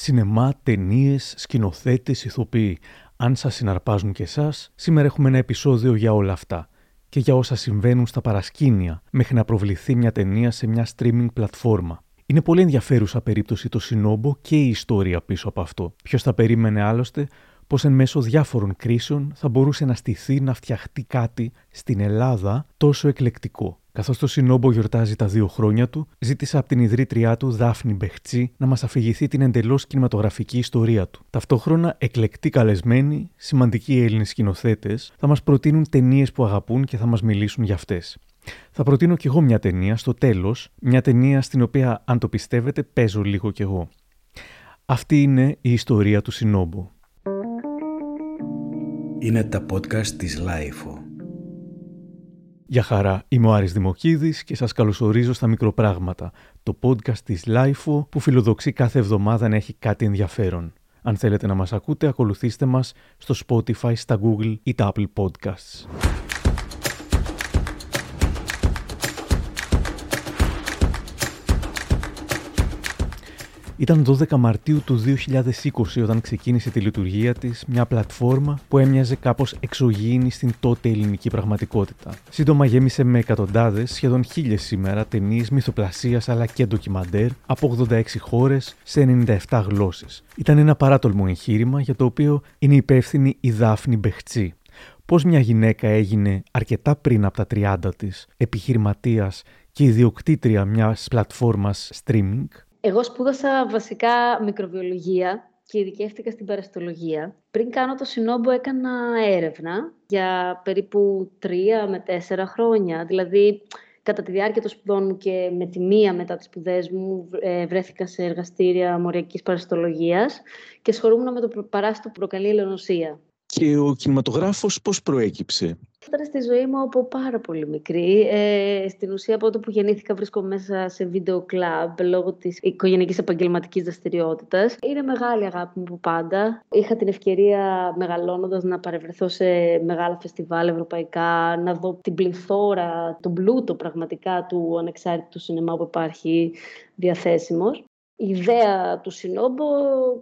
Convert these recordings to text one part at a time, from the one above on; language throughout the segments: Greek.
Σινεμά, ταινίες, σκηνοθέτες, ηθοποιοί. Αν σας συναρπάζουν και εσάς, σήμερα έχουμε ένα επεισόδιο για όλα αυτά και για όσα συμβαίνουν στα παρασκήνια μέχρι να προβληθεί μια ταινία σε μια streaming πλατφόρμα. Είναι πολύ ενδιαφέρουσα περίπτωση το Σινόμπο και η ιστορία πίσω από αυτό. Ποιος θα περίμενε άλλωστε πως εν μέσω διάφορων κρίσεων θα μπορούσε να στηθεί να φτιαχτεί κάτι στην Ελλάδα τόσο εκλεκτικό. Καθώς το Σινόμπο γιορτάζει τα δύο χρόνια του, ζήτησα από την ιδρύτριά του, Δάφνη Μπεχτσή, να μας αφηγηθεί την εντελώς κινηματογραφική ιστορία του. Ταυτόχρονα, εκλεκτοί καλεσμένοι, σημαντικοί Έλληνες σκηνοθέτες, θα μας προτείνουν ταινίες που αγαπούν και θα μας μιλήσουν για αυτές. Θα προτείνω κι εγώ μια ταινία στο τέλος, μια ταινία στην οποία, αν το πιστεύετε, παίζω λίγο κι εγώ. Αυτή είναι η ιστορία του Cinobo. Είναι τα podcast της LiFO. Γεια χαρά, είμαι ο Άρης Δημοκίδης και σας καλωσορίζω στα Μικροπράγματα, το podcast της LiFO που φιλοδοξεί κάθε εβδομάδα να έχει κάτι ενδιαφέρον. Αν θέλετε να μας ακούτε, ακολουθήστε μας στο Spotify, στα Google ή τα Apple Podcasts. Ήταν 12 Μαρτίου του 2020 όταν ξεκίνησε τη λειτουργία της μια πλατφόρμα που έμοιαζε κάπως εξωγήινη στην τότε ελληνική πραγματικότητα. Σύντομα γέμισε με εκατοντάδες, σχεδόν χίλιες σήμερα, ταινίες μυθοπλασίας αλλά και ντοκιμαντέρ από 86 χώρες σε 97 γλώσσες. Ήταν ένα παράτολμο εγχείρημα για το οποίο είναι υπεύθυνη η Δάφνη Μπεχτσή. Πώς μια γυναίκα έγινε αρκετά πριν από τα 30 της, επιχειρηματίας και ιδιοκτήτρια μιας πλατφόρμας streaming, εγώ σπούδασα βασικά μικροβιολογία και ειδικεύτηκα στην παραστολογία. Πριν κάνω το συνόμπο έκανα έρευνα για περίπου τρία με τέσσερα χρόνια. Δηλαδή, κατά τη διάρκεια των σπουδών μου και με τη μία μετά τις σπουδές μου ε, βρέθηκα σε εργαστήρια μοριακής παραστολογίας και ασχολούμαι με το παράστο που προκαλεί ελαιονοσία. Και ο κινηματογράφος πώς προέκυψε; Ήταν στη ζωή μου από πάρα πολύ μικρή. Ε, στην ουσία από το που γεννήθηκα βρίσκω μέσα σε βίντεο κλαμπ λόγω της οικογενειακής επαγγελματικής δραστηριότητας. Είναι μεγάλη αγάπη μου από πάντα. Είχα την ευκαιρία μεγαλώνοντας να παρευρεθώ σε μεγάλα φεστιβάλ ευρωπαϊκά, να δω την πληθώρα, τον πλούτο πραγματικά του ανεξάρτητου σινεμά που υπάρχει διαθέσιμος η ιδέα του Σινόμπο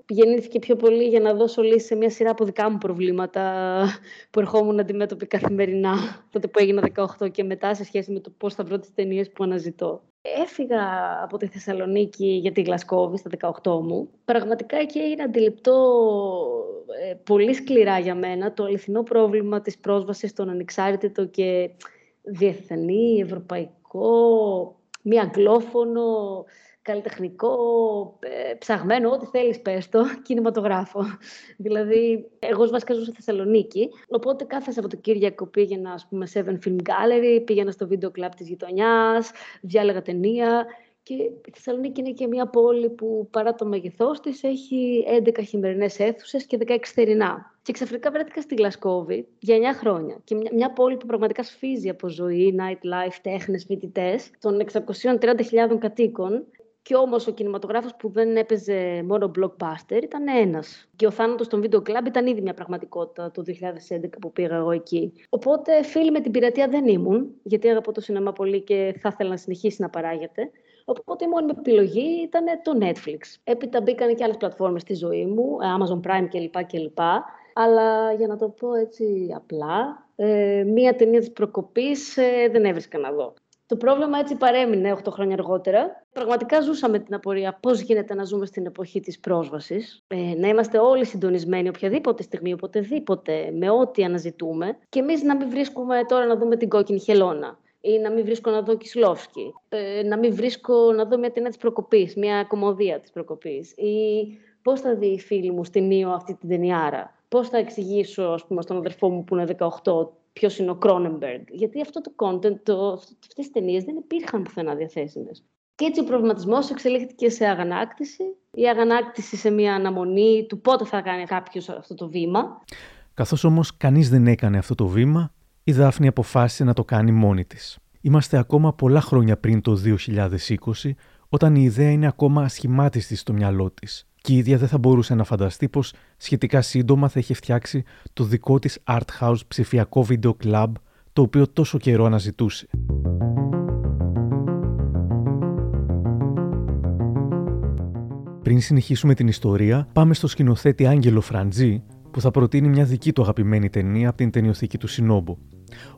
γεννήθηκε πιο πολύ για να δώσω λύση σε μια σειρά από δικά μου προβλήματα που ερχόμουν αντιμέτωποι καθημερινά τότε που έγινα 18 και μετά σε σχέση με το πώς θα βρω τις ταινίες που αναζητώ. Έφυγα από τη Θεσσαλονίκη για τη Γλασκόβη στα 18 μου. Πραγματικά εκεί έγινε αντιληπτό ε, πολύ σκληρά για μένα το αληθινό πρόβλημα της πρόσβασης στον ανεξάρτητο και διεθνή, ευρωπαϊκό, μη αγγλόφωνο καλλιτεχνικό, ε, ψαγμένο, ό,τι θέλεις πες το, κινηματογράφο. δηλαδή, εγώ βασικά ζούσα στη Θεσσαλονίκη, οπότε κάθε Σαββατοκύριακο πήγαινα, ας πούμε, Seven Film Gallery, πήγαινα στο βίντεο κλαμπ της γειτονιάς, διάλεγα ταινία και η Θεσσαλονίκη είναι και μια πόλη που παρά το μέγεθός της έχει 11 χειμερινές αίθουσες και 16 θερινά. Και ξαφνικά βρέθηκα στη Γλασκόβη για 9 χρόνια. Και μια, μια πόλη που πραγματικά σφίζει από ζωή, nightlife, τέχνες, φοιτητές, των 630.000 κατοίκων. Και όμως ο κινηματογράφος που δεν έπαιζε μόνο blockbuster ήταν ένας. Και ο θάνατος των βίντεο κλαμπ ήταν ήδη μια πραγματικότητα το 2011 που πήγα εγώ εκεί. Οπότε φίλοι με την πειρατεία δεν ήμουν, γιατί αγαπώ το σινεμά πολύ και θα ήθελα να συνεχίσει να παράγεται. Οπότε η μόνη επιλογή ήταν το Netflix. Έπειτα μπήκαν και άλλες πλατφόρμες στη ζωή μου, Amazon Prime κλπ. κλπ. Αλλά για να το πω έτσι απλά, ε, μία ταινία της προκοπής ε, δεν έβρισκα να δω. Το πρόβλημα έτσι παρέμεινε 8 χρόνια αργότερα. Πραγματικά ζούσαμε την απορία πώς γίνεται να ζούμε στην εποχή της πρόσβασης. Ε, να είμαστε όλοι συντονισμένοι οποιαδήποτε στιγμή, οποτεδήποτε, με ό,τι αναζητούμε. Και εμείς να μην βρίσκουμε τώρα να δούμε την κόκκινη χελώνα. Ή να μην βρίσκω να δω Κισλόφσκι. Ε, να μην βρίσκω να δω μια ταινία της προκοπής, μια κομμωδία της προκοπής. Ή πώς θα δει η φίλη μου στην Νίο αυτή την ταινιάρα. Πώς θα εξηγήσω, ας πούμε, στον αδερφό μου που είναι 18 ποιος είναι ο Κρόνεμπεργκ. Γιατί αυτό το content, το, αυτές τις ταινίες δεν υπήρχαν πουθενά διαθέσιμες. Και έτσι ο προβληματισμός εξελίχθηκε σε αγανάκτηση, η αγανάκτηση σε μια αναμονή του πότε θα κάνει κάποιος αυτό το βήμα. Καθώς όμως κανείς δεν έκανε αυτό το βήμα, η Δάφνη αποφάσισε να το κάνει μόνη της. Είμαστε ακόμα πολλά χρόνια πριν το 2020, όταν η ιδέα είναι ακόμα ασχημάτιστη στο μυαλό της και η ίδια δεν θα μπορούσε να φανταστεί πως σχετικά σύντομα θα είχε φτιάξει το δικό της art house ψηφιακό βίντεο club το οποίο τόσο καιρό αναζητούσε. Πριν συνεχίσουμε την ιστορία, πάμε στο σκηνοθέτη Άγγελο Φραντζή, που θα προτείνει μια δική του αγαπημένη ταινία από την ταινιοθήκη του Σινόμπο.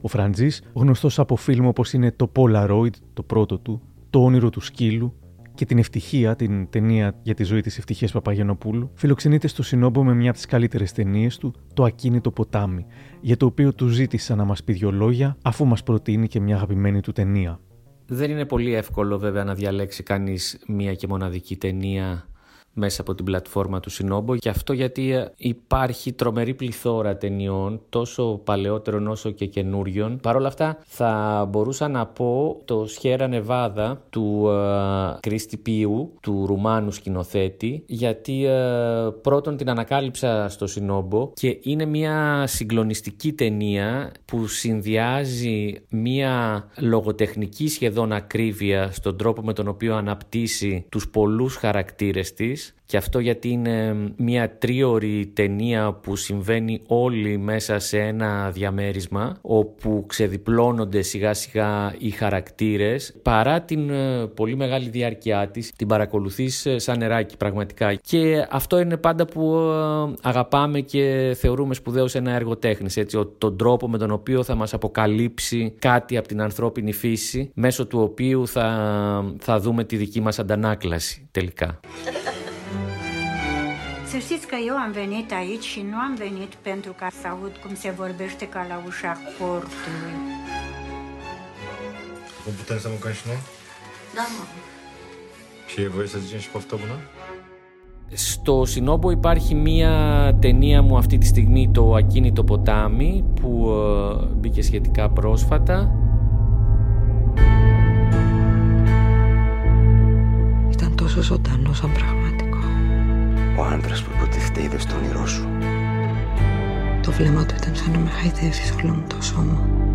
Ο Φραντζής, γνωστός από φιλμ όπως είναι το Polaroid, το πρώτο του, Το όνειρο του σκύλου και την Ευτυχία, την ταινία για τη ζωή της Ευτυχίας Παπαγενοπούλου, φιλοξενείται στο Σινόμπο με μια από τις καλύτερες ταινίες του, Το Ακίνητο Ποτάμι, για το οποίο του ζήτησα να μας πει δύο λόγια, αφού μας προτείνει και μια αγαπημένη του ταινία. Δεν είναι πολύ εύκολο βέβαια να διαλέξει κανείς μία και μοναδική ταινία μέσα από την πλατφόρμα του Σινόμπο και αυτό γιατί ε, υπάρχει τρομερή πληθώρα ταινιών τόσο παλαιότερων όσο και καινούριων. Παρ' όλα αυτά θα μπορούσα να πω το Σιέρα Νεβάδα του Κρίστη uh, Πίου, του Ρουμάνου σκηνοθέτη γιατί uh, πρώτον την ανακάλυψα στο Σινόμπο και είναι μια συγκλονιστική ταινία που συνδυάζει μια λογοτεχνική σχεδόν ακρίβεια στον τρόπο με τον οποίο αναπτύσσει τους πολλούς χαρακτήρες της και αυτό γιατί είναι μια τρίωρη ταινία που συμβαίνει όλοι μέσα σε ένα διαμέρισμα όπου ξεδιπλώνονται σιγά σιγά οι χαρακτήρες παρά την ε, πολύ μεγάλη διάρκεια της την παρακολουθείς ε, σαν νεράκι πραγματικά και αυτό είναι πάντα που ε, αγαπάμε και θεωρούμε σπουδαίο σε ένα έργο τέχνης έτσι, τον τρόπο με τον οποίο θα μας αποκαλύψει κάτι από την ανθρώπινη φύση μέσω του οποίου θα, θα δούμε τη δική μας αντανάκλαση τελικά. Să știți că eu am venit aici și nu am venit pentru ca să aud cum se vorbește ca la ușa portului. Cum putem să mâncăm și noi? Da, mă. Și e voie să zicem și poftă bună? Στο Σινόμπο υπάρχει μία ταινία μου αυτή τη στιγμή, το Ακίνητο ποτάμι, που uh, μπήκε σχετικά πρόσφατα. Ήταν τόσο ζωντανό σαν πραγματικό. Ο άντρας που υποτίθεται είδε στον όνειρό σου. Το βλέμμα του ήταν σαν να με χαϊδεύει όλο μου το σώμα.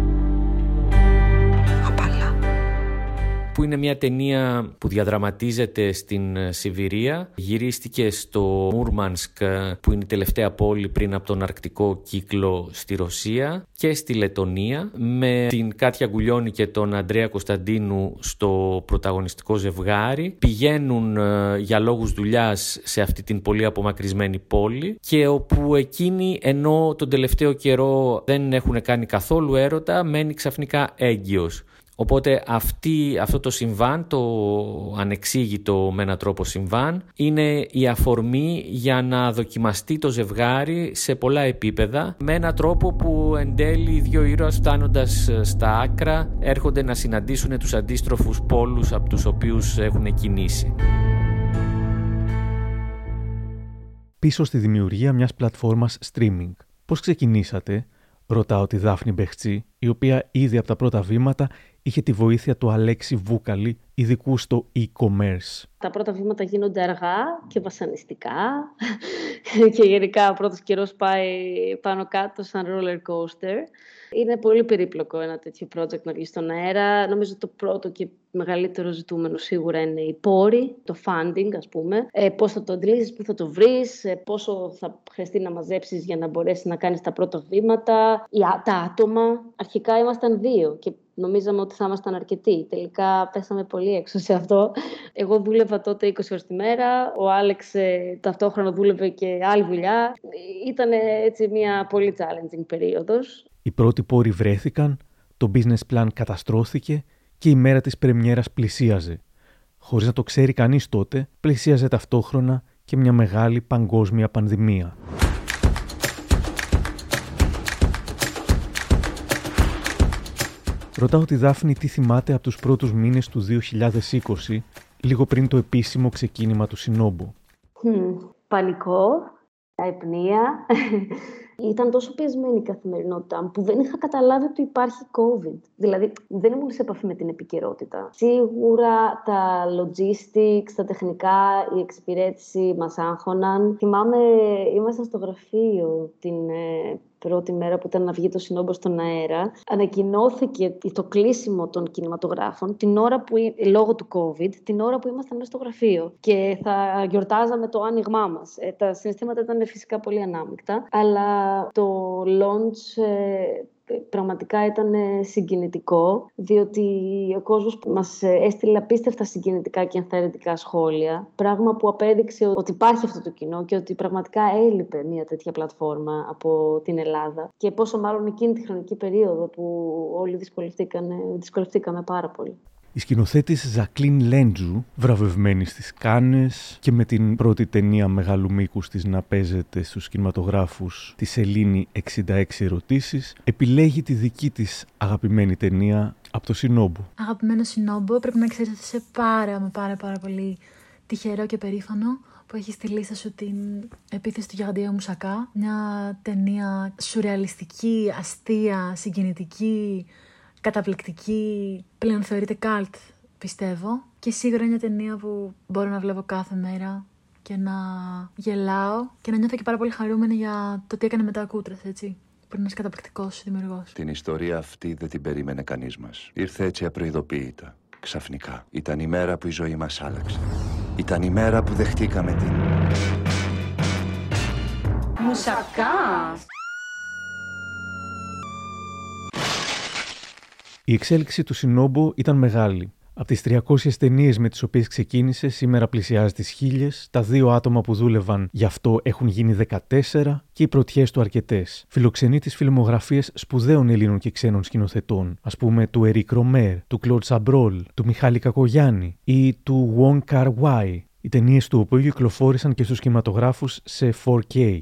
Που είναι μια ταινία που διαδραματίζεται στην ε, Σιβηρία. Γυρίστηκε στο Μούρμανσκ ε, που είναι η τελευταία πόλη πριν από τον αρκτικό κύκλο στη Ρωσία και στη Λετωνία με την Κάτια Γκουλιώνη και τον Αντρέα Κωνσταντίνου στο πρωταγωνιστικό ζευγάρι. Πηγαίνουν ε, για λόγους δουλειάς σε αυτή την πολύ απομακρυσμένη πόλη και όπου εκείνη ενώ τον τελευταίο καιρό δεν έχουν κάνει καθόλου έρωτα μένει ξαφνικά έγκυος. Οπότε αυτή, αυτό το συμβάν, το ανεξήγητο με έναν τρόπο συμβάν, είναι η αφορμή για να δοκιμαστεί το ζευγάρι σε πολλά επίπεδα με έναν τρόπο που εν τέλει οι δύο ήρωες φτάνοντας στα άκρα έρχονται να συναντήσουν τους αντίστροφους πόλους από τους οποίους έχουν κινήσει. Πίσω στη δημιουργία μιας πλατφόρμας streaming. Πώς ξεκινήσατε, ρωτάω τη Δάφνη Μπεχτσή, η οποία ήδη από τα πρώτα βήματα είχε τη βοήθεια του Αλέξη Βούκαλη, ειδικού στο e-commerce. Τα πρώτα βήματα γίνονται αργά και βασανιστικά και γενικά ο πρώτος καιρός πάει πάνω κάτω σαν roller coaster. Είναι πολύ περίπλοκο ένα τέτοιο project να βγει στον αέρα. Νομίζω το πρώτο και μεγαλύτερο ζητούμενο σίγουρα είναι οι πόροι, το funding ας πούμε. Ε, πώς θα το αντλήσεις, πού θα το βρεις, ε, πόσο θα χρειαστεί να μαζέψεις για να μπορέσεις να κάνεις τα πρώτα βήματα, τα άτομα. Αρχικά ήμασταν δύο και νομίζαμε ότι θα ήμασταν αρκετοί. Τελικά πέσαμε πολύ έξω σε αυτό. Εγώ δούλευα τότε 20 ώρες τη μέρα, ο Άλεξ ε, ταυτόχρονα δούλευε και άλλη δουλειά. Ήταν έτσι μια πολύ challenging περίοδος. Οι πρώτοι πόροι βρέθηκαν, το business plan καταστρώθηκε και η μέρα της πρεμιέρας πλησίαζε. Χωρίς να το ξέρει κανείς τότε, πλησίαζε ταυτόχρονα και μια μεγάλη παγκόσμια πανδημία. Ρωτάω τη Δάφνη τι θυμάται από τους πρώτους μήνες του 2020, λίγο πριν το επίσημο ξεκίνημα του Συνόμπου. πανικό, αϊπνία. Ήταν τόσο πιεσμένη η καθημερινότητά μου που δεν είχα καταλάβει ότι υπάρχει COVID. Δηλαδή, δεν ήμουν σε επαφή με την επικαιρότητα. Σίγουρα τα logistics, τα τεχνικά, η εξυπηρέτηση μας άγχωναν. Θυμάμαι, ήμασταν στο γραφείο την ε, πρώτη μέρα που ήταν να βγει το συνόμπο στον αέρα, ανακοινώθηκε το κλείσιμο των κινηματογράφων την ώρα που, λόγω του COVID, την ώρα που ήμασταν μέσα στο γραφείο. Και θα γιορτάζαμε το άνοιγμά μας. Ε, τα συναισθήματα ήταν φυσικά πολύ ανάμεικτα, αλλά το launch ε, πραγματικά ήταν ε, συγκινητικό, διότι ο κόσμος μας ε, έστειλε απίστευτα συγκινητικά και ενθαρρυντικά σχόλια, πράγμα που απέδειξε ότι υπάρχει αυτό το κοινό και ότι πραγματικά έλειπε μια τέτοια πλατφόρμα από την Ελλάδα και πόσο μάλλον εκείνη τη χρονική περίοδο που όλοι δυσκολευτήκαμε πάρα πολύ. Η σκηνοθέτης Ζακλίν Λέντζου, βραβευμένη στις Κάνες και με την πρώτη ταινία μεγάλου μήκου της να παίζεται στους κινηματογράφους της Σελήνη 66 ερωτήσεις, επιλέγει τη δική της αγαπημένη ταινία από το Σινόμπο. Αγαπημένο Σινόμπο, πρέπει να ξέρετε ότι είσαι πάρα μα πάρα πάρα πολύ τυχερό και περήφανο που έχεις στη λίστα σου την επίθεση του Γιγαντιαίου Μουσακά. Μια ταινία σουρεαλιστική, αστεία, συγκινητική, καταπληκτική, πλέον θεωρείται cult, πιστεύω. Και σίγουρα είναι μια ταινία που μπορώ να βλέπω κάθε μέρα και να γελάω και να νιώθω και πάρα πολύ χαρούμενη για το τι έκανε μετά ο Κούτρας, έτσι. Που είναι ένας καταπληκτικός δημιουργός. Την ιστορία αυτή δεν την περίμενε κανείς μας. Ήρθε έτσι απροειδοποίητα. Ξαφνικά. Ήταν η μέρα που η ζωή μας άλλαξε. Ήταν η μέρα που δεχτήκαμε την. Μουσακά! Η εξέλιξη του Σινόμπο ήταν μεγάλη. Από τις 300 ταινίες με τις οποίες ξεκίνησε, σήμερα πλησιάζει τις χίλιες. Τα δύο άτομα που δούλευαν γι' αυτό έχουν γίνει 14 και οι πρωτιές του αρκετές. Φιλοξενεί τις φιλμογραφίες σπουδαίων Ελλήνων και ξένων σκηνοθετών, ας πούμε του Ερικ Ρομέρ, του Κλοντ Σαμπρόλ, του Μιχάλη Κακογιάννη ή του Wong Kar Wai. Οι ταινίες του οποίου κυκλοφόρησαν και στους κινηματογράφους σε 4K.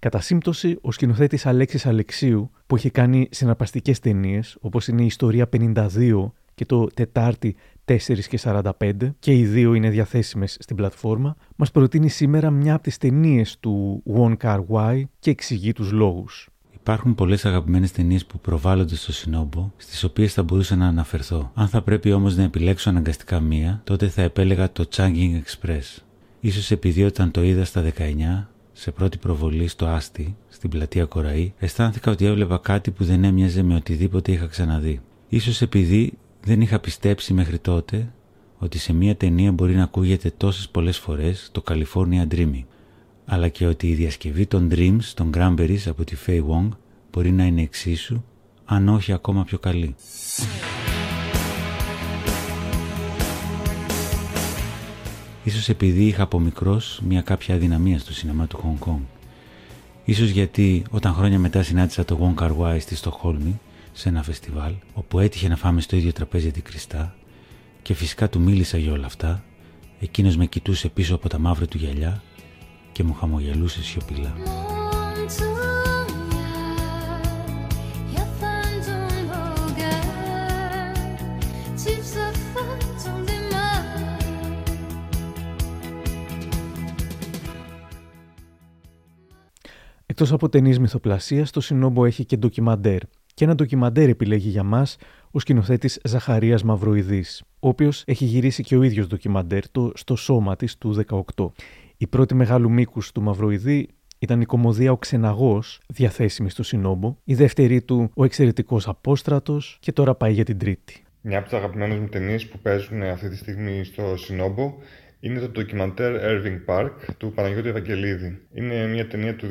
Κατά σύμπτωση, ο σκηνοθέτης Αλέξης Αλεξίου, που έχει κάνει συναρπαστικές ταινίες, όπως είναι η Ιστορία 52 και το Τετάρτη 4 και 45, και οι δύο είναι διαθέσιμες στην πλατφόρμα, μας προτείνει σήμερα μια από τις ταινίες του Wong Kar Wai και εξηγεί τους λόγους. Υπάρχουν πολλές αγαπημένες ταινίες που προβάλλονται στο Σινόμπο, στις οποίες θα μπορούσα να αναφερθώ. Αν θα πρέπει όμως να επιλέξω αναγκαστικά μία, τότε θα επέλεγα το Changing Express. Ίσως επειδή όταν το είδα στα 19 σε πρώτη προβολή στο Άστι, στην πλατεία Κοραή, αισθάνθηκα ότι έβλεπα κάτι που δεν έμοιαζε με οτιδήποτε είχα ξαναδεί. Ίσως επειδή δεν είχα πιστέψει μέχρι τότε ότι σε μια ταινία μπορεί να ακούγεται τόσες πολλές φορές το California Dreaming, αλλά και ότι η διασκευή των Dreams των Cranberries από τη Faye Wong μπορεί να είναι εξίσου, αν όχι ακόμα πιο καλή. Ίσως επειδή είχα από μικρός μια κάποια αδυναμία στο σινεμά του Χονγκ Κονγκ. Ίσως γιατί όταν χρόνια μετά συνάντησα το Wong Kar Wai στη Στοχόλμη σε ένα φεστιβάλ όπου έτυχε να φάμε στο ίδιο τραπέζι αντικριστά και φυσικά του μίλησα για όλα αυτά εκείνος με κοιτούσε πίσω από τα μαύρα του γυαλιά και μου χαμογελούσε σιωπηλά. Εκτός από ταινίες μυθοπλασίας, το Σινόμπο έχει και ντοκιμαντέρ. Και ένα ντοκιμαντέρ επιλέγει για μας ο σκηνοθέτης Ζαχαρίας Μαυροειδής, ο οποίος έχει γυρίσει και ο ίδιος ντοκιμαντέρ το στο σώμα της του 18. Η πρώτη μεγάλου μήκους του Μαυροειδή ήταν η κομμωδία Ο Ξεναγός, διαθέσιμη στο Σινόμπο, η δεύτερη του Ο Εξαιρετικός Απόστρατος και τώρα πάει για την τρίτη. Μια από τις αγαπημένες μου ταινίες που παίζουν αυτή τη στιγμή στο Σινόμπο είναι το ντοκιμαντέρ Irving Park του Παναγιώτη Ευαγγελίδη. Είναι μια ταινία του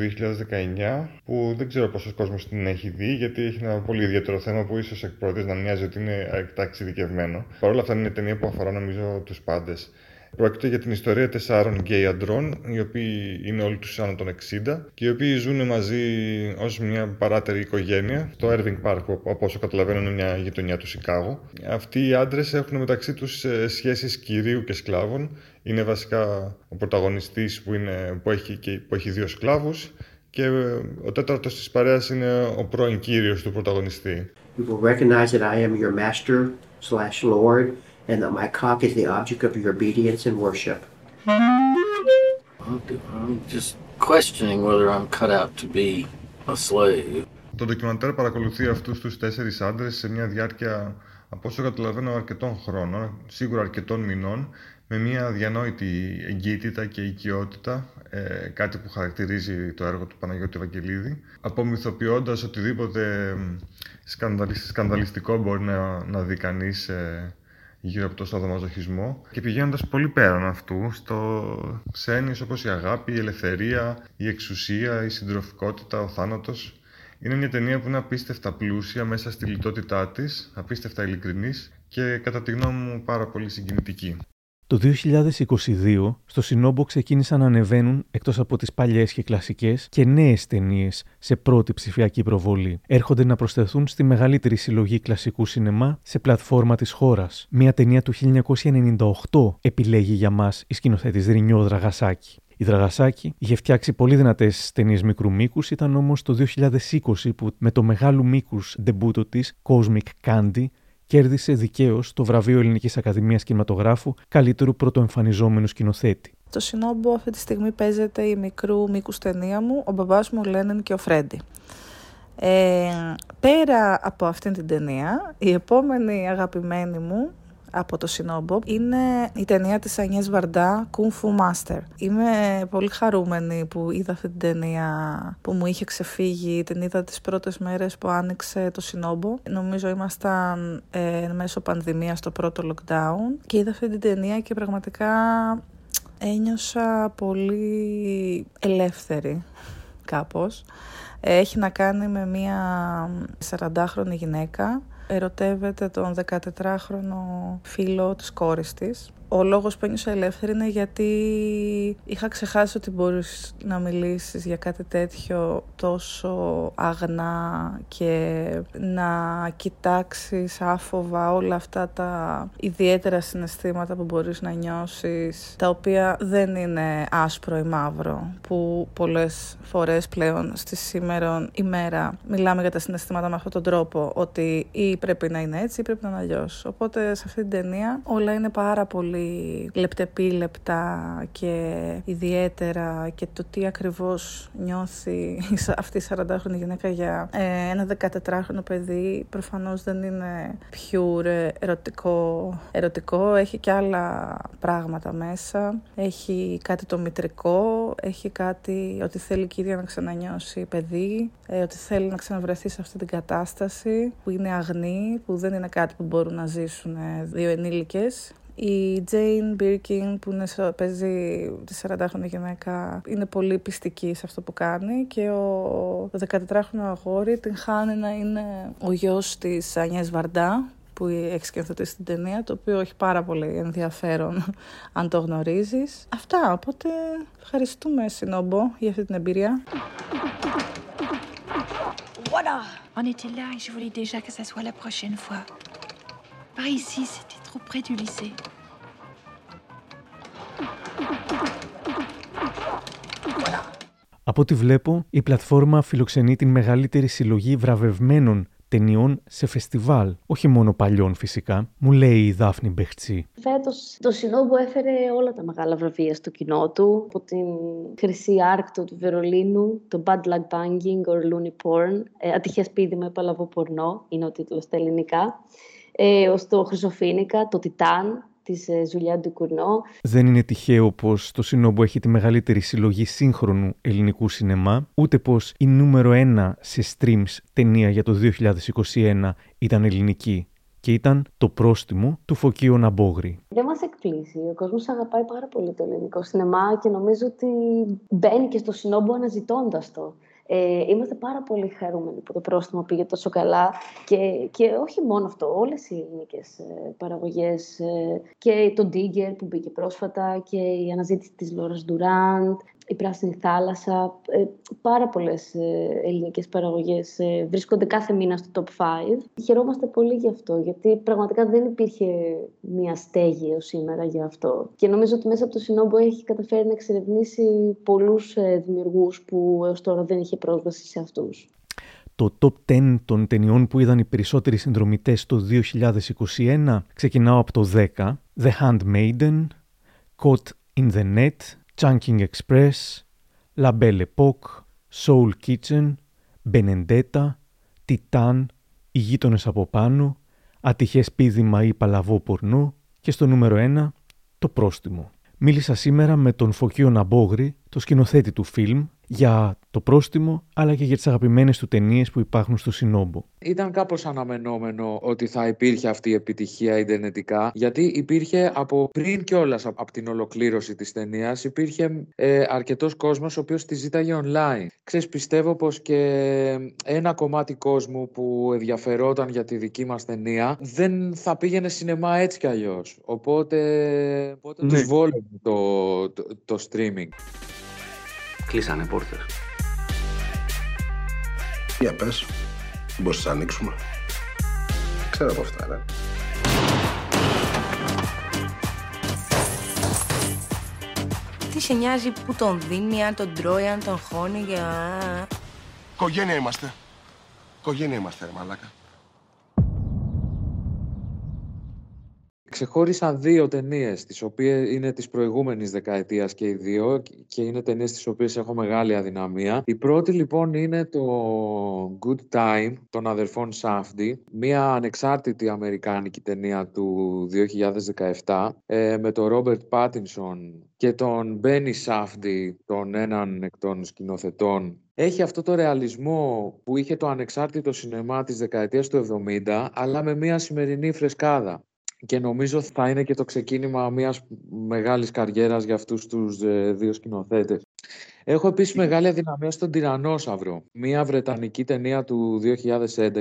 2019 που δεν ξέρω πόσος κόσμος την έχει δει γιατί έχει ένα πολύ ιδιαίτερο θέμα που ίσως εκ πρώτης να μοιάζει ότι είναι αρκετά εξειδικευμένο. Παρ' όλα αυτά είναι μια ταινία που αφορά νομίζω τους πάντες. Πρόκειται για την ιστορία τεσσάρων γκέι αντρών, οι οποίοι είναι όλοι τους άνω των 60 και οι οποίοι ζουν μαζί ως μια παράτερη οικογένεια στο Irving Park, που από όσο καταλαβαίνω είναι μια γειτονιά του Σικάγο. Αυτοί οι άντρες έχουν μεταξύ τους ε, σχέσεις κυρίου και σκλάβων. Είναι βασικά ο πρωταγωνιστής που, που, έχει, που έχει δύο σκλάβους και ε, ο τέταρτος της παρέας είναι ο πρώην κύριος του πρωταγωνιστή. You will recognize that I am your master slash lord and that my cock is the object of your obedience and worship. I'm just questioning whether I'm cut out to be a slave. Το ντοκιμαντέρ παρακολουθεί αυτούς τους τέσσερις άντρες σε μια διάρκεια, από όσο καταλαβαίνω, αρκετών χρόνων, σίγουρα αρκετών μηνών, με μια διανόητη εγκύτητα και οικειότητα, ε, κάτι που χαρακτηρίζει το έργο του Παναγιώτη Βαγγελίδη, απομυθοποιώντας οτιδήποτε σκανδαλιστικό μπορεί να, να δει κανείς ε, γύρω από το σαδομαζοχισμό και πηγαίνοντας πολύ πέραν αυτού στο, σε έννοιες όπως η αγάπη, η ελευθερία, η εξουσία, η συντροφικότητα, ο θάνατος Είναι μια ταινία που είναι απίστευτα πλούσια μέσα στη λιτότητά της, απίστευτα ειλικρινής και κατά τη γνώμη μου πάρα πολύ συγκινητική. Το 2022 στο Σινόμπο ξεκίνησαν να ανεβαίνουν εκτός από τις παλιές και κλασικές και νέες ταινίες σε πρώτη ψηφιακή προβολή. Έρχονται να προσθεθούν στη μεγαλύτερη συλλογή κλασικού σινεμά σε πλατφόρμα της χώρας. Μια ταινία του 1998 επιλέγει για μας η σκηνοθέτης Ρινιό Δραγασάκη. Η Δραγασάκη είχε φτιάξει πολύ δυνατές ταινίες μικρού μήκους, ήταν όμως το 2020 που με το μεγάλου μήκους ντεμπούτο της, Cosmic Candy, κέρδισε δικαίως το βραβείο Ελληνικής Ακαδημίας Κινηματογράφου καλύτερου πρωτοεμφανιζόμενου σκηνοθέτη. Το Σινόμπο αυτή τη στιγμή παίζεται η μικρού μήκους ταινία μου, ο μπαμπάς μου, ο Λένεν και ο Φρέντι. Ε, πέρα από αυτήν την ταινία, η επόμενη αγαπημένη μου από το Σινόμπο είναι η ταινία της Ανιές Βαρντά Kung Fu Master. Είμαι πολύ χαρούμενη που είδα αυτή την ταινία που μου είχε ξεφύγει. Την είδα τις πρώτες μέρες που άνοιξε το Σινόμπο. Νομίζω ήμασταν ε, μέσω πανδημίας στο πρώτο lockdown και είδα αυτή την ταινία και πραγματικά ένιωσα πολύ ελεύθερη κάπως. Έχει να κάνει με μία 40χρονη γυναίκα ερωτεύεται τον 14χρονο φίλο της κόρης της ο λόγος που ένιωσα ελεύθερη είναι γιατί είχα ξεχάσει ότι μπορείς να μιλήσεις για κάτι τέτοιο τόσο αγνά και να κοιτάξεις άφοβα όλα αυτά τα ιδιαίτερα συναισθήματα που μπορείς να νιώσεις τα οποία δεν είναι άσπρο ή μαύρο που πολλές φορές πλέον στη σήμερα ημέρα μιλάμε για τα συναισθήματα με αυτόν τον τρόπο ότι ή πρέπει να είναι έτσι ή πρέπει να είναι αλλιώς. Οπότε σε αυτή την ταινία όλα είναι πάρα πολύ πολύ λεπτεπίλεπτα και ιδιαίτερα και το τι ακριβώς νιώθει αυτή η 40χρονη γυναίκα για ε, ένα 14χρονο παιδί προφανώς δεν είναι pure ερωτικό, ερωτικό. Έχει και άλλα πράγματα μέσα. Έχει κάτι το μητρικό έχει κάτι ότι θέλει η κυρία να ξανανιώσει παιδί ε, ότι θέλει να ξαναβρεθεί σε αυτή την κατάσταση που είναι αγνή που δεν είναι κάτι που μπορούν να ζήσουν δύο ενήλικες η Jane Birkin που είναι, παίζει τη 40χρονη γυναίκα είναι πολύ πιστική σε αυτό που κάνει και ο 14χρονο αγόρι την χάνει να είναι ο γιος της Ανιές Βαρντά που έχει σκηνοθετήσει την ταινία, το οποίο έχει πάρα πολύ ενδιαφέρον αν το γνωρίζεις. Αυτά, οπότε ευχαριστούμε Σινόμπο για αυτή την εμπειρία. Voilà. On était là; Et je voulais déjà que ça soit la prochaine fois. Par ici, c'était trop près du lycée. Από ό,τι βλέπω, η πλατφόρμα φιλοξενεί την μεγαλύτερη συλλογή βραβευμένων ταινιών σε φεστιβάλ, όχι μόνο παλιών φυσικά, μου λέει η Δάφνη Μπεχτσή. Φέτος το Σινόμπο έφερε όλα τα μεγάλα βραβεία στο κοινό του, από την Χρυσή Άρκτο του Βερολίνου, το Bad Luck Banging or Looney Porn, ε, Ατυχές πίδημα επαλαβό πορνό, είναι ο τίτλος στα ελληνικά, ε, ως το Χρυσοφίνικα, το Τιτάν, της Ζουλιά Ντουκουρνό. Δεν είναι τυχαίο πως το Σινόμπο έχει τη μεγαλύτερη συλλογή σύγχρονου ελληνικού σινεμά, ούτε πως η νούμερο ένα σε streams ταινία για το 2021 ήταν ελληνική και ήταν το πρόστιμο του Φωκίου Ναμπόγρη. Δεν μας εκπλήσει. Ο κόσμος αγαπάει πάρα πολύ το ελληνικό σινεμά και νομίζω ότι μπαίνει και στο Σινόμπο αναζητώντας το. Ε, είμαστε πάρα πολύ χαρούμενοι που το πρόστιμο πήγε τόσο καλά και, και όχι μόνο αυτό, όλες οι ελληνικές ε, παραγωγές ε, και το Digger που μπήκε πρόσφατα και η αναζήτηση της Λόρας Ντουράντ η Πράσινη Θάλασσα, ε, πάρα πολλές ε, ελληνικές παραγωγές ε, βρίσκονται κάθε μήνα στο top 5. Χαιρόμαστε πολύ γι' αυτό, γιατί πραγματικά δεν υπήρχε μια στέγη έως σήμερα για αυτό. Και νομίζω ότι μέσα από το Συνόμπο έχει καταφέρει να εξερευνήσει πολλούς δημιουργούς που έως τώρα δεν είχε πρόσβαση σε αυτούς. Το top 10 των ταινιών που είδαν οι περισσότεροι συνδρομητές το 2021 ξεκινάω από το 10, The Handmaiden, Caught in the Net, Chunking Express, La Belle Époque, Soul Kitchen, Benedetta, Titan, Οι γείτονες από πάνω, Ατυχές πίδημα ή παλαβό πορνό και στο νούμερο 1, Το πρόστιμο. Μίλησα σήμερα με τον Φωκείο Ναμπόγρη, το σκηνοθέτη του φιλμ, για το πρόστιμο, αλλά και για τις αγαπημένες του ταινίες που υπάρχουν στο Σινόμπο. Ήταν κάπως αναμενόμενο ότι θα υπήρχε αυτή η επιτυχία ιντερνετικά, γιατί υπήρχε από πριν κιόλας από την ολοκλήρωση της ταινίας, υπήρχε ε, αρκετός κόσμος ο οποίος τη ζήταγε online. Ξέρεις, πιστεύω πως και ένα κομμάτι κόσμου που ενδιαφερόταν για τη δική μας ταινία δεν θα πήγαινε σινεμά έτσι κι αλλιώς. Οπότε, οπότε ναι. του βόλευε το, το, το streaming. Κλείσανε πόρτες. Για πες, μπορείς να ανοίξουμε. Ξέρω από αυτά, ρε. Τι σε νοιάζει που τον δίνει, αν τον τρώει, αν τον χώνει για... Κογένεια είμαστε. Κογένεια είμαστε, ρε μαλάκα. Ξεχώρισαν δύο ταινίες, τις οποίες είναι της προηγούμενης δεκαετίας και οι δύο, και είναι ταινίες τις οποίες έχω μεγάλη αδυναμία. Η πρώτη λοιπόν είναι το Good Time των αδερφών Σάφντι, μια ανεξάρτητη αμερικάνικη ταινία του 2017 ε, με τον Ρόμπερτ Πάτινσον και τον Μπένι Σάφντι, τον έναν εκ των σκηνοθετών έχει αυτό το ρεαλισμό που είχε το ανεξάρτητο σινεμά της δεκαετίας του 70, αλλά με μια σημερινή φρεσκάδα και νομίζω θα είναι και το ξεκίνημα μιας μεγάλης καριέρας για αυτούς τους ε, δύο σκηνοθέτες. Έχω επίσης μεγάλη αδυναμία στον Τυρανόσαυρο. Μια βρετανική ταινία του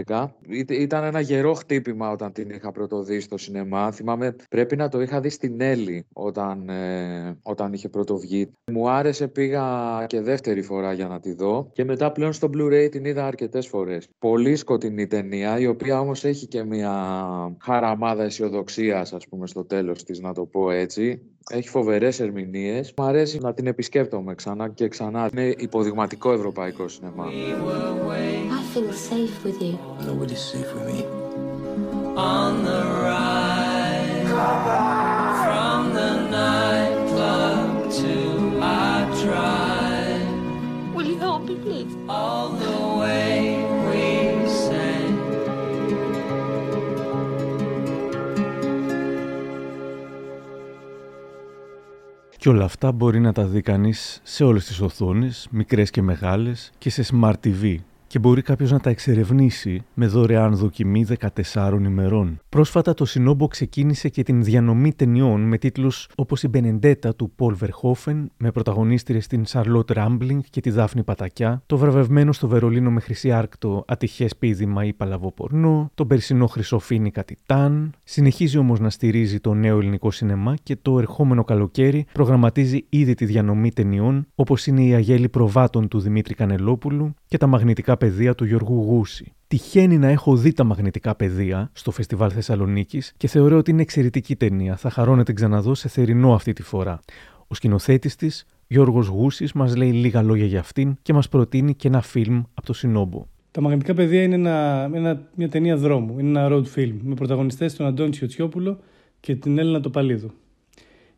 2011. Ήταν ένα γερό χτύπημα όταν την είχα πρωτοδεί στο σινεμά. Θυμάμαι πρέπει να το είχα δει στην Έλλη όταν, ε, όταν είχε πρωτοβγεί. Μου άρεσε, πήγα και δεύτερη φορά για να τη δω και μετά πλέον στο Blu-ray την είδα αρκετές φορές. Πολύ σκοτεινή ταινία, η οποία όμως έχει και μια χαραμάδα αισιοδοξίας, ας πούμε, στο τέλος της, να το πω έτσι. Έχει φοβερές ερμηνείες. Μου αρέσει να την επισκέπτομαι ξανά και ξανά. Είναι υποδειγματικό ευρωπαϊκό σινεμά. I feel safe with you. Nobody's safe with me. On the ride Και όλα αυτά μπορεί να τα δει κανείς σε όλες τις οθόνες, μικρές και μεγάλες και σε Smart TV και μπορεί κάποιος να τα εξερευνήσει με δωρεάν δοκιμή 14 ημερών. Πρόσφατα το Cinobo ξεκίνησε και την διανομή ταινιών με τίτλους όπως η Μπενεντέτα του Πολ Βερχόφεν, με πρωταγωνίστρια την Σαρλότ Ράμπλινγκ και τη Δάφνη Πατακιά, το βραβευμένο στο Βερολίνο με χρυσή άρκτο Ατυχές πήδημα ή παλαβοπορνό, τον περσινό Χρυσό Φοίνικα Τιτάν. Συνεχίζει όμως να στηρίζει το νέο ελληνικό σινεμά και το ερχόμενο καλοκαίρι προγραμματίζει ήδη τη διανομή ταινιών όπως είναι η Αγέλη Προβάτων του Δημήτρη Κανελλόπουλου και τα μαγνητικά πεδία του Γιώργου Γούση. Τυχαίνει να έχω δει τα μαγνητικά πεδία στο Φεστιβάλ Θεσσαλονίκης και θεωρώ ότι είναι εξαιρετική ταινία. Θα χαρώ να την ξαναδώ σε θερινό αυτή τη φορά. Ο σκηνοθέτης της, Γιώργος Γούσης, μας λέει λίγα λόγια για αυτήν και μας προτείνει και ένα φιλμ από το Συνόμπο. Τα μαγνητικά πεδία είναι ένα, ένα, μια ταινία δρόμου. Είναι ένα road film με πρωταγωνιστές τον Αντώνη Τσιωτσιόπουλο και την Έλληνα Τοπαλίδου.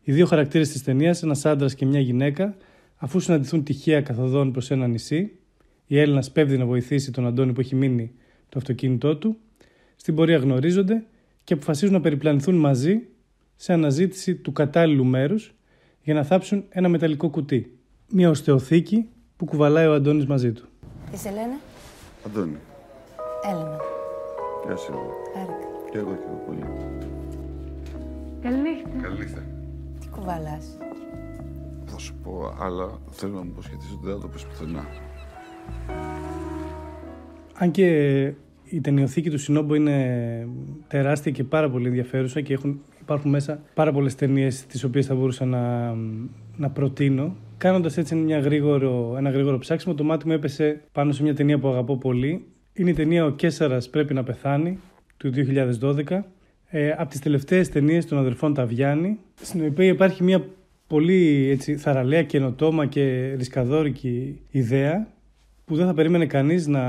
Οι δύο χαρακτήρες της ταινίας, ένας άντρας και μια γυναίκα, αφού συναντηθούν τυχαία καθοδόν προς ένα νησί, η Έλληνας σπέβδει να βοηθήσει τον Αντώνη που έχει μείνει το αυτοκίνητό του. Στην πορεία γνωρίζονται και αποφασίζουν να περιπλανηθούν μαζί σε αναζήτηση του κατάλληλου μέρους για να θάψουν ένα μεταλλικό κουτί. Μια οστεοθήκη που κουβαλάει ο Αντώνης μαζί του. Τι σε λένε; Αντώνη. Έλληνα. Γεια σου. Χάρηκα. Και εγώ και εγώ πολύ. Καληνύχτα. Καληνύχτα. Τι κουβαλάς; Θα σου πω, αλλά θέλω να μου υποσχεθείς ότι δεν θα το πεις πουθενά. Αν και η ταινιοθήκη του Σινόμπο είναι τεράστια και πάρα πολύ ενδιαφέρουσα και έχουν, υπάρχουν μέσα πάρα πολλές ταινίες τις οποίες θα μπορούσα να, να προτείνω. Κάνοντας έτσι μια γρήγορο, ένα γρήγορο ψάξιμο, το μάτι μου έπεσε πάνω σε μια ταινία που αγαπώ πολύ. Είναι η ταινία «Ο Κέσσαρας πρέπει να πεθάνει» του 2012. Ε, από τις τελευταίες ταινίες των αδερφών Ταβιάννη, στην οποία υπάρχει μια πολύ έτσι, θαραλέα, καινοτόμα και ρισκαδόρικη ιδέα που δεν θα περίμενε κανείς να,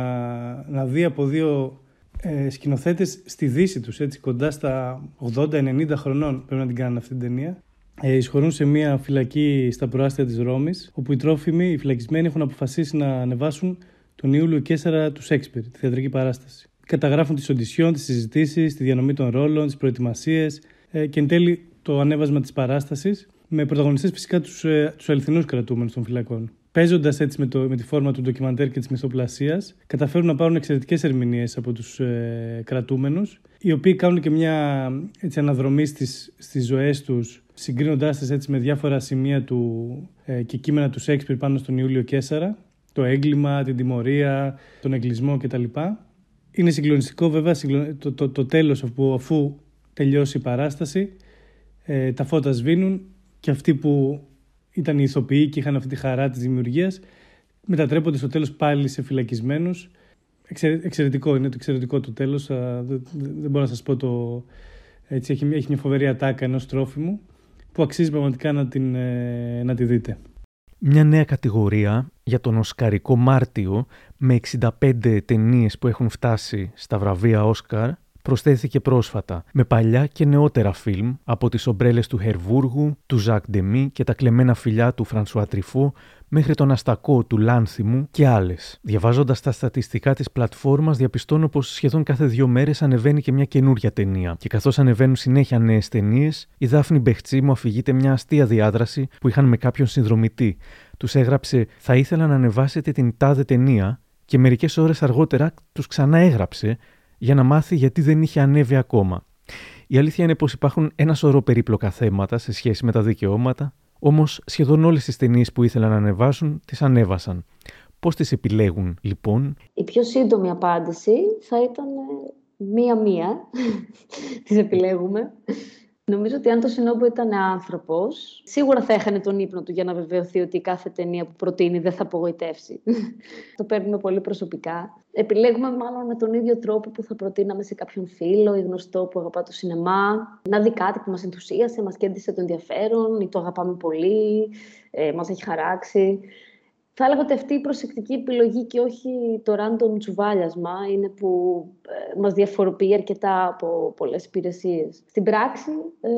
να δει από δύο ε, σκηνοθέτες στη δύση τους, έτσι κοντά στα 80-90 χρονών πρέπει να την κάνουν αυτή την ταινία. Ε, εισχωρούν σε μια φυλακή στα προάστια της Ρώμης, όπου οι τρόφιμοι, οι φυλακισμένοι έχουν αποφασίσει να ανεβάσουν τον Ιούλιο Κέσσαρα τους Σέξπιρ, τη θεατρική παράσταση. Καταγράφουν τις οντισιόν, τις συζητήσεις, τη διανομή των ρόλων, τις προετοιμασίες ε, και εν τέλει το ανέβασμα της παράστασης, με πρωταγωνιστές φυσικά τους, ε, τους αληθινούς κρατούμενους των φυλακών. Παίζοντας έτσι με, το, με τη φόρμα του ντοκιμαντέρ και της μυθοπλασία, καταφέρουν να πάρουν εξαιρετικές ερμηνείες από τους ε, κρατούμενους, οι οποίοι κάνουν και μια έτσι, αναδρομή στις ζωές τους, συγκρίνοντάς τις με διάφορα σημεία του ε, και κείμενα του Σέξπιρ πάνω στον Ιούλιο Κέσσαρα, το έγκλημα, την τιμωρία, τον εγκλισμό κτλ. Είναι συγκλονιστικό βέβαια το, το, το τέλος αφού, αφού τελειώσει η παράσταση, ε, τα φώτα σβήνουν και αυτοί που ήταν οι ηθοποιοί και είχαν αυτή τη χαρά της δημιουργίας μετατρέπονται στο τέλος πάλι σε φυλακισμένους. εξαιρετικό είναι το εξαιρετικό το τέλος. δεν, δεν μπορώ να σας πω το... Έτσι, έχει, έχει μια φοβερή ατάκα ενός τρόφιμου που αξίζει πραγματικά να, την, ε, να τη δείτε. Μια νέα κατηγορία για τον Οσκαρικό Μάρτιο με 65 ταινίες που έχουν φτάσει στα βραβεία Όσκαρ προσθέθηκε πρόσφατα με παλιά και νεότερα φιλμ από τις ομπρέλες του Χερβούργου, του Ζακ Ντεμί και τα κλεμμένα φιλιά του Φρανσουά Τριφό μέχρι τον αστακό του Λάνθιμου και άλλες. Διαβάζοντας τα στατιστικά της πλατφόρμας, διαπιστώνω πως σχεδόν κάθε δύο μέρες ανεβαίνει και μια καινούρια ταινία. Και καθώς ανεβαίνουν συνέχεια νέες ταινίες, η Δάφνη Μπεχτσί μου αφηγείται μια αστεία διάδραση που είχαν με κάποιον συνδρομητή. Τους έγραψε: Θα ήθελα να ανεβάσετε την τάδε ταινία, και μερικές ώρες αργότερα τους ξανά έγραψε για να μάθει γιατί δεν είχε ανέβει ακόμα. Η αλήθεια είναι πως υπάρχουν ένα σωρό περίπλοκα θέματα σε σχέση με τα δικαιώματα, Όμως σχεδόν όλες τις ταινίες που ήθελαν να ανεβάσουν, τις ανέβασαν. Πώς τις επιλέγουν, λοιπόν; Η πιο σύντομη απάντηση θα ήταν μία-μία. τις επιλέγουμε. Νομίζω ότι αν το Σινόμπο ήταν άνθρωπος, σίγουρα θα έχανε τον ύπνο του για να βεβαιωθεί ότι κάθε ταινία που προτείνει δεν θα απογοητεύσει. το παίρνουμε πολύ προσωπικά. Επιλέγουμε μάλλον με τον ίδιο τρόπο που θα προτείναμε σε κάποιον φίλο ή γνωστό που αγαπά το σινεμά. Να δει κάτι που μας ενθουσίασε, μας κέντρισε το ενδιαφέρον ή το αγαπάμε πολύ, ε, μας έχει χαράξει θα έλεγα ότι αυτή η προσεκτική επιλογή και όχι το random τσουβάλιασμα είναι που ε, μας διαφοροποιεί αρκετά από πολλές υπηρεσίες. Στην πράξη, ε,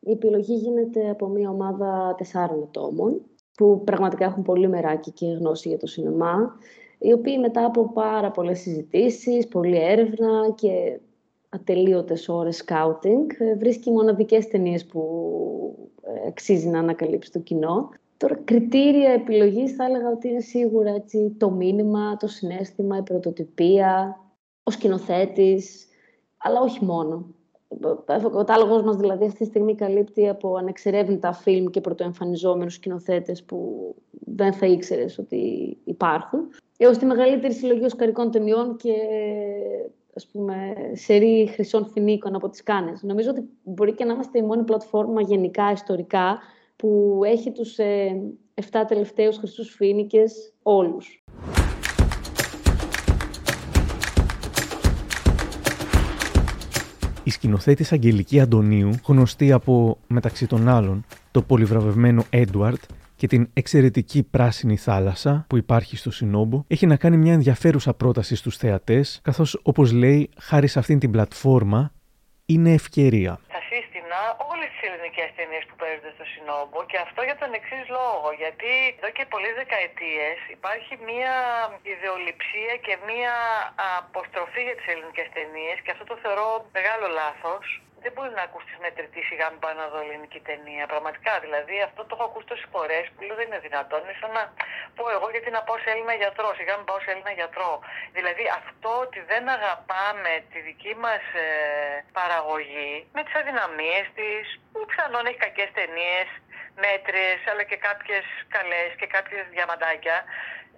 η επιλογή γίνεται από μια ομάδα τεσσάρων ατόμων που πραγματικά έχουν πολύ μεράκι και γνώση για το σινεμά, οι οποίοι μετά από πάρα πολλές συζητήσεις, πολλή έρευνα και ατελείωτες ώρες σκάουτινγκ, βρίσκει μοναδικές ταινίες που ε, αξίζει να ανακαλύψει το κοινό Τώρα, κριτήρια επιλογής θα έλεγα ότι είναι σίγουρα έτσι, το μήνυμα, το συνέστημα, η πρωτοτυπία, ο σκηνοθέτης, αλλά όχι μόνο. Ο κατάλογος μας δηλαδή αυτή τη στιγμή καλύπτει από ανεξερεύνητα φιλμ και πρωτοεμφανιζόμενους σκηνοθέτες που δεν θα ήξερες ότι υπάρχουν. Έως τη μεγαλύτερη συλλογή οσκαρικών ταινιών και ας πούμε, σερή χρυσών φινίκων από τις Κάνες. Νομίζω ότι μπορεί και να είμαστε η μόνη πλατφόρμα γενικά ιστορικά που έχει τους ε, 7 τελευταίους χρυσούς φίνικες όλους. Η σκηνοθέτης Αγγελική Αντωνίου, γνωστή από, μεταξύ των άλλων, το πολυβραβευμένο Έντουαρτ και την εξαιρετική πράσινη θάλασσα που υπάρχει στο Σινόμπο, έχει να κάνει μια ενδιαφέρουσα πρόταση στους θεατές, καθώς όπως λέει, χάρη σε αυτήν την πλατφόρμα, είναι ευκαιρία όλες τις ελληνικές ταινίες που παίζονται στο Συνόμπο και αυτό για τον εξής λόγο. Γιατί εδώ και πολλές δεκαετίες υπάρχει μία ιδεολειψία και μία αποστροφή για τις ελληνικές ταινίες και αυτό το θεωρώ μεγάλο λάθος δεν μπορεί να ακούσει μετρητής σιγά μην πάω να δω ελληνική ταινία. Πραγματικά δηλαδή αυτό το έχω ακούσει τόσες φορές που λέω δεν είναι δυνατόν. Είναι σαν να πω εγώ γιατί να πάω σε Έλληνα γιατρό, σιγά μην πάω σε Έλληνα γιατρό. Δηλαδή αυτό ότι δεν αγαπάμε τη δική μας ε, παραγωγή με τις αδυναμίες της, που πιθανόν έχει κακές ταινίες, μέτριε, αλλά και κάποιες καλές και κάποιες διαμαντάκια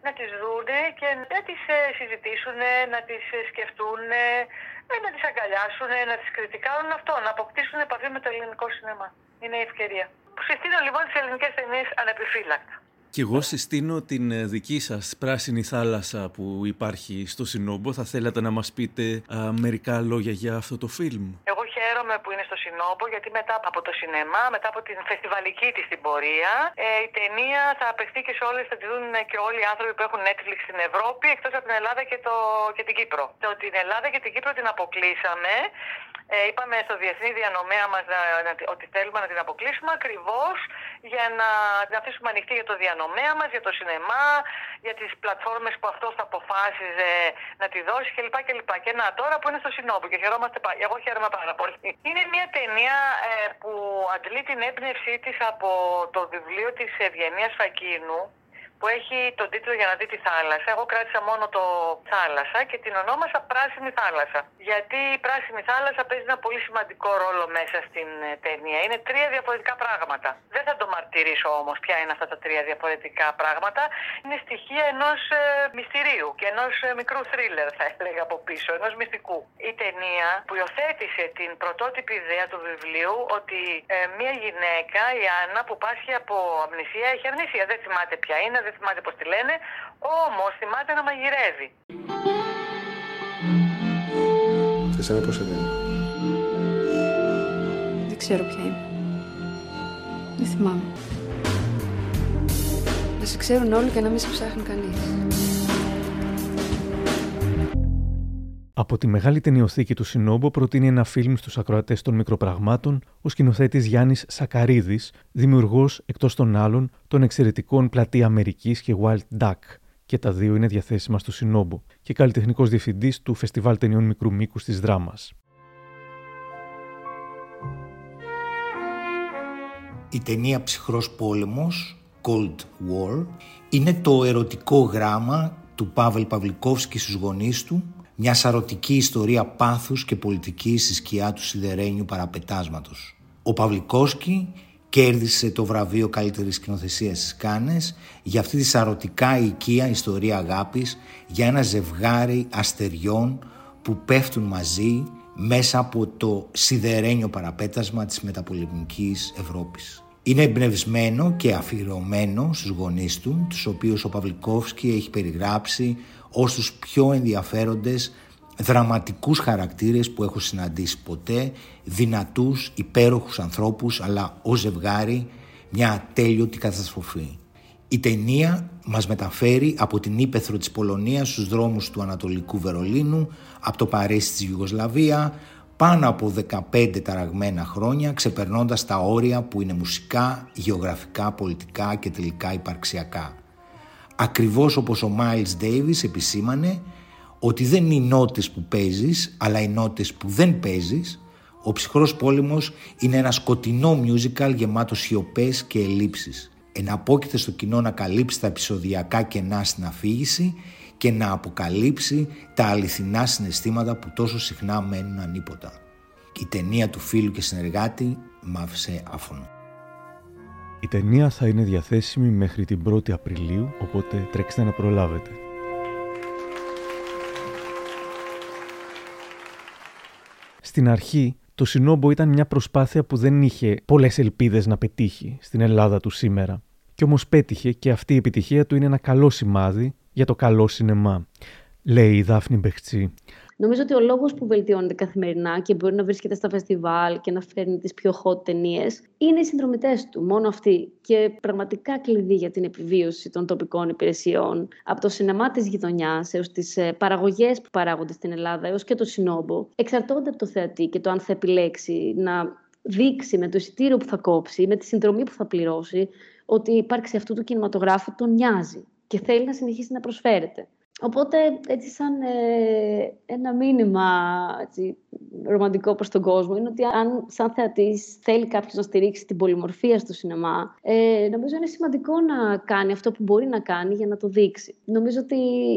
να τις δούνε και να τις ε, συζητήσουν, να τις ε, σκεφτούν, ε, να τις αγκαλιάσουν, να τις κριτικάρουν αυτό, να αποκτήσουν επαφή με το ελληνικό σινεμά. Είναι η ευκαιρία. Συστήνω λοιπόν τις ελληνικές ταινίες ανεπιφύλακτα. Και εγώ συστήνω την ε, δική σας πράσινη θάλασσα που υπάρχει στο Συνόμπο. Θα θέλατε να μας πείτε μερικά λόγια για αυτό το φιλμ; Εγώ χαίρομαι που είναι στο Συνόμπο γιατί μετά από το σινεμά, μετά από την φεστιβαλική της την πορεία, ε, η ταινία θα απεχθεί και σε όλες, θα τη δουν και όλοι οι άνθρωποι που έχουν Netflix στην Ευρώπη εκτός από την Ελλάδα και, το, και την Κύπρο. Το, την Ελλάδα και την Κύπρο την αποκλείσαμε ε, είπαμε στο διεθνή διανομέα μας ότι θέλουμε να την αποκλείσουμε ακριβώς για να την αφήσουμε ανοιχτή για το διανομέα μας, για το σινεμά, για τις πλατφόρμες που αυτός θα αποφάσιζε να τη δώσει κλπ. κλπ. Και να τώρα που είναι στο Συνόμπου και χαιρόμαστε πάρα Εγώ χαίρομαι πάρα πολύ. Είναι μια ταινία ε, που αντλεί την έμπνευσή της από το βιβλίο της Ευγενίας Φακίνου που έχει τον τίτλο Για να δει τη θάλασσα. Εγώ κράτησα μόνο το θάλασσα και την ονόμασα Πράσινη Θάλασσα. Γιατί η Πράσινη Θάλασσα παίζει ένα πολύ σημαντικό ρόλο μέσα στην ε, ταινία. Είναι τρία διαφορετικά πράγματα. Δεν θα το μαρτυρήσω όμως ποια είναι αυτά τα τρία διαφορετικά πράγματα. Είναι στοιχεία ενός ε, μυστηρίου και ενός ε, μικρού θρίλερ, θα έλεγα από πίσω, ενός μυστικού. Η ταινία που υιοθέτησε την πρωτότυπη ιδέα του βιβλίου ότι ε, μια γυναίκα, η Άννα, που πάσχει από αμνησία, έχει αμνησία. Δεν θυμάται ποια είναι, δεν θυμάται πώς τη λένε, όμως θυμάται να μαγειρεύει. Και εσένα πώς σε Δεν ξέρω ποια είναι. Δεν θυμάμαι. Να σε ξέρουν όλοι και να μην σε ψάχνει κανείς. Από τη μεγάλη ταινιοθήκη του Σινόμπο προτείνει ένα φιλμ στους ακροατές των μικροπραγμάτων ο σκηνοθέτης Γιάννης Σακαρίδης, δημιουργός εκτός των άλλων των εξαιρετικών Πλατεία Αμερικής και Wild Duck, και τα δύο είναι διαθέσιμα στο Σινόμπο, και καλλιτεχνικός διευθυντής του Φεστιβάλ Ταινιών Μικρού Μήκους της Δράμας. Η ταινία «Ψυχρός πόλεμος», Cold War, είναι το ερωτικό γράμμα του Παύλ Παυλικόφσκι στους γονείς του μια σαρωτική ιστορία πάθους και πολιτική στη σκιά του σιδερένιου παραπετάσματος. Ο Παυλικόσκι κέρδισε το βραβείο καλύτερης σκηνοθεσίας στις Κάνες για αυτή τη σαρωτικά οικία ιστορία αγάπης για ένα ζευγάρι αστεριών που πέφτουν μαζί μέσα από το σιδερένιο παραπέτασμα της μεταπολεμικής Ευρώπης. Είναι εμπνευσμένο και αφιερωμένο στους γονείς του, τους οποίους ο Παυλικόφσκι έχει περιγράψει ως τους πιο ενδιαφέροντες δραματικούς χαρακτήρες που έχω συναντήσει ποτέ, δυνατούς, υπέροχους ανθρώπους, αλλά ως ζευγάρι μια ατέλειωτη καταστροφή. Η ταινία μας μεταφέρει από την ύπεθρο της Πολωνίας στους δρόμους του Ανατολικού Βερολίνου, από το Παρίσι της Ιουγκοσλαβία, πάνω από 15 ταραγμένα χρόνια, ξεπερνώντας τα όρια που είναι μουσικά, γεωγραφικά, πολιτικά και τελικά υπαρξιακά. Ακριβώς όπως ο Miles Davis επισήμανε ότι δεν είναι οι νότες που παίζεις, αλλά οι νότες που δεν παίζεις, ο ψυχρός πόλεμος είναι ένα σκοτεινό musical γεμάτο σιωπές και ελλείψεις. Εναπόκειται στο κοινό να καλύψει τα επεισοδιακά κενά στην αφήγηση και να αποκαλύψει τα αληθινά συναισθήματα που τόσο συχνά μένουν ανίποτα. Η ταινία του φίλου και συνεργάτη μ' άφησε άφωνο. Η ταινία θα είναι διαθέσιμη μέχρι την 1η Απριλίου, οπότε τρέξτε να προλάβετε. Στην αρχή, το Σινόμπο ήταν μια προσπάθεια που δεν είχε πολλές ελπίδες να πετύχει στην Ελλάδα του σήμερα. Κι όμως πέτυχε και αυτή η επιτυχία του είναι ένα καλό σημάδι για το καλό σινεμά, λέει η Δάφνη Μπεχτσή. Νομίζω ότι ο λόγος που βελτιώνεται καθημερινά και μπορεί να βρίσκεται στα φεστιβάλ και να φέρνει τις πιο hot ταινίες είναι οι συνδρομητές του, μόνο αυτοί. Και πραγματικά κλειδί για την επιβίωση των τοπικών υπηρεσιών, από το σινεμά της γειτονιάς έως τις ε, παραγωγές που παράγονται στην Ελλάδα έως και το συνόμπο, εξαρτώνται από το θεατή και το αν θα επιλέξει να δείξει με το εισιτήριο που θα κόψει, με τη συνδρομή που θα πληρώσει, ότι η ύπαρξη αυτού του κινηματογράφου τον νοιάζει και θέλει να συνεχίσει να προσφέρεται. Οπότε, έτσι σαν ε, ένα μήνυμα έτσι, ρομαντικό προς τον κόσμο είναι ότι αν σαν θεατής θέλει κάποιος να στηρίξει την πολυμορφία στο σινεμά, ε, νομίζω είναι σημαντικό να κάνει αυτό που μπορεί να κάνει για να το δείξει. Νομίζω ότι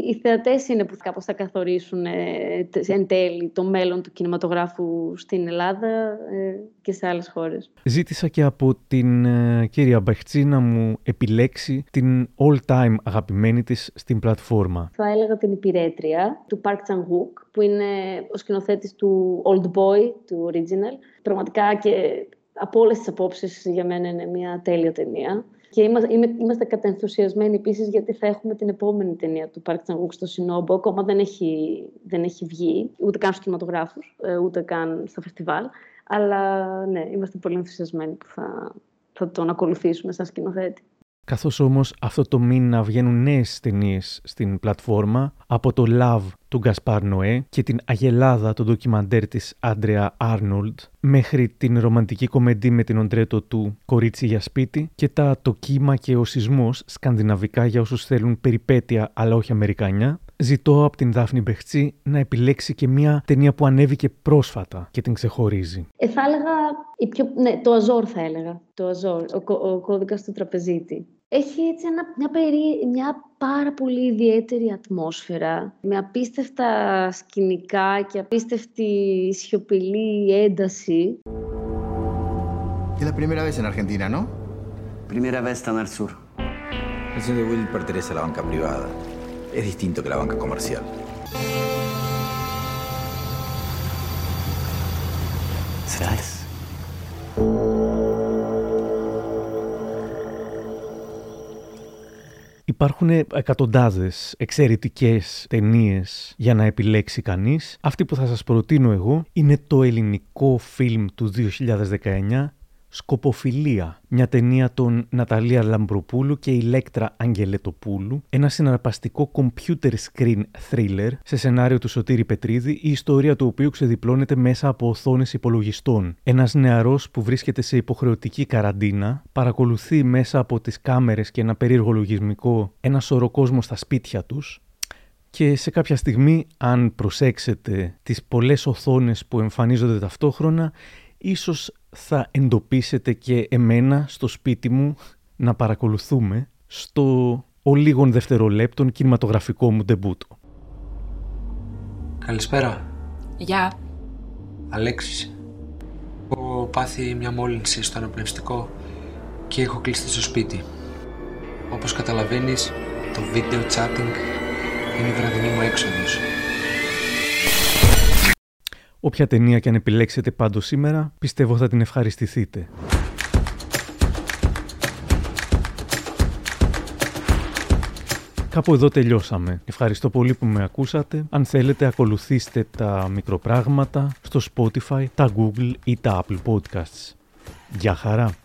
οι θεατές είναι που κάπως θα καθορίσουν ε, εν τέλει το μέλλον του κινηματογράφου στην Ελλάδα ε, και σε άλλες χώρες. Ζήτησα και από την ε, κυρία Μπαχτσί να μου επιλέξει την all-time αγαπημένη της στην πλατφόρμα έλεγα την υπηρέτρια του Park Chan-wook, που είναι ο σκηνοθέτης του Old Boy, του Original. Πραγματικά και από όλες τις απόψεις για μένα είναι μια τέλεια ταινία. Και είμαστε, είμαστε κατενθουσιασμένοι επίσης γιατί θα έχουμε την επόμενη ταινία του Park Chan-wook στο Σινόμπο. Ακόμα δεν έχει, δεν έχει βγει, ούτε καν στους κινηματογράφους, ε, ούτε καν στο φεστιβάλ. Αλλά ναι, είμαστε πολύ ενθουσιασμένοι που θα, θα τον ακολουθήσουμε σαν σκηνοθέτη. Καθώς όμως αυτό το μήνα βγαίνουν νέες ταινίες στην πλατφόρμα από το Love του Γκασπάρ Νοέ και την Αγελάδα, το ντοκιμαντέρ της Άντρεα Άρνολντ, μέχρι την ρομαντική κομμεντή με την οντρέτο του Κορίτσι για σπίτι και τα «Το κύμα και ο σεισμός» σκανδιναβικά για όσους θέλουν περιπέτεια αλλά όχι αμερικάνια, ζητώ από την Δάφνη Μπεχτσή να επιλέξει και μια ταινία που ανέβηκε πρόσφατα και την ξεχωρίζει. Ε, θα έλεγα, πιο... ναι, το Αζόρ θα έλεγα, το Αζόρ, ο, ο κώδικας του τραπεζίτη Έχει έτσι ένα, μια, περί, μια πάρα πολύ ιδιαίτερη ατμόσφαιρα, με απίστευτα σκηνικά και απίστευτη σιωπηλή ένταση. Es la primera vez en Argentina, ¿no? Primera vez en el sur. El señor Will pertenece a la banca privada. Es distinto que la banca comercial. ¿Sabes? Υπάρχουν εκατοντάδες εξαιρετικές ταινίες για να επιλέξει κανείς. Αυτή που θα σας προτείνω εγώ είναι το ελληνικό φιλμ του 2019 Σκοποφιλία, μια ταινία των Ναταλία Λαμπροπούλου και Ηλέκτρα Αγγελετοπούλου, ένα συναρπαστικό computer screen thriller σε σενάριο του Σωτήρη Πετρίδη, η ιστορία του οποίου ξεδιπλώνεται μέσα από οθόνες υπολογιστών. Ένας νεαρός που βρίσκεται σε υποχρεωτική καραντίνα παρακολουθεί μέσα από τις κάμερες και ένα περίεργο λογισμικό ένα σωρό κόσμο στα σπίτια τους, και σε κάποια στιγμή, αν προσέξετε τις πολλές οθόνες που εμφανίζονται ταυτόχρονα, ίσως θα εντοπίσετε και εμένα στο σπίτι μου να παρακολουθούμε στο ο λίγων δευτερολέπτων κινηματογραφικό μου ντεμπούτο. Καλησπέρα. Γεια. Αλέξης. Έχω πάθει μια μόλυνση στο αναπνευστικό και έχω κλειστεί στο σπίτι. Όπως καταλαβαίνεις, το video chatting είναι η βραδινή μου έξοδος. Όποια ταινία και αν επιλέξετε πάντως σήμερα, πιστεύω θα την ευχαριστηθείτε. Κάπου εδώ τελειώσαμε. Ευχαριστώ πολύ που με ακούσατε. Αν θέλετε ακολουθήστε τα μικροπράγματα στο Spotify, τα Google ή τα Apple Podcasts. Γεια χαρά!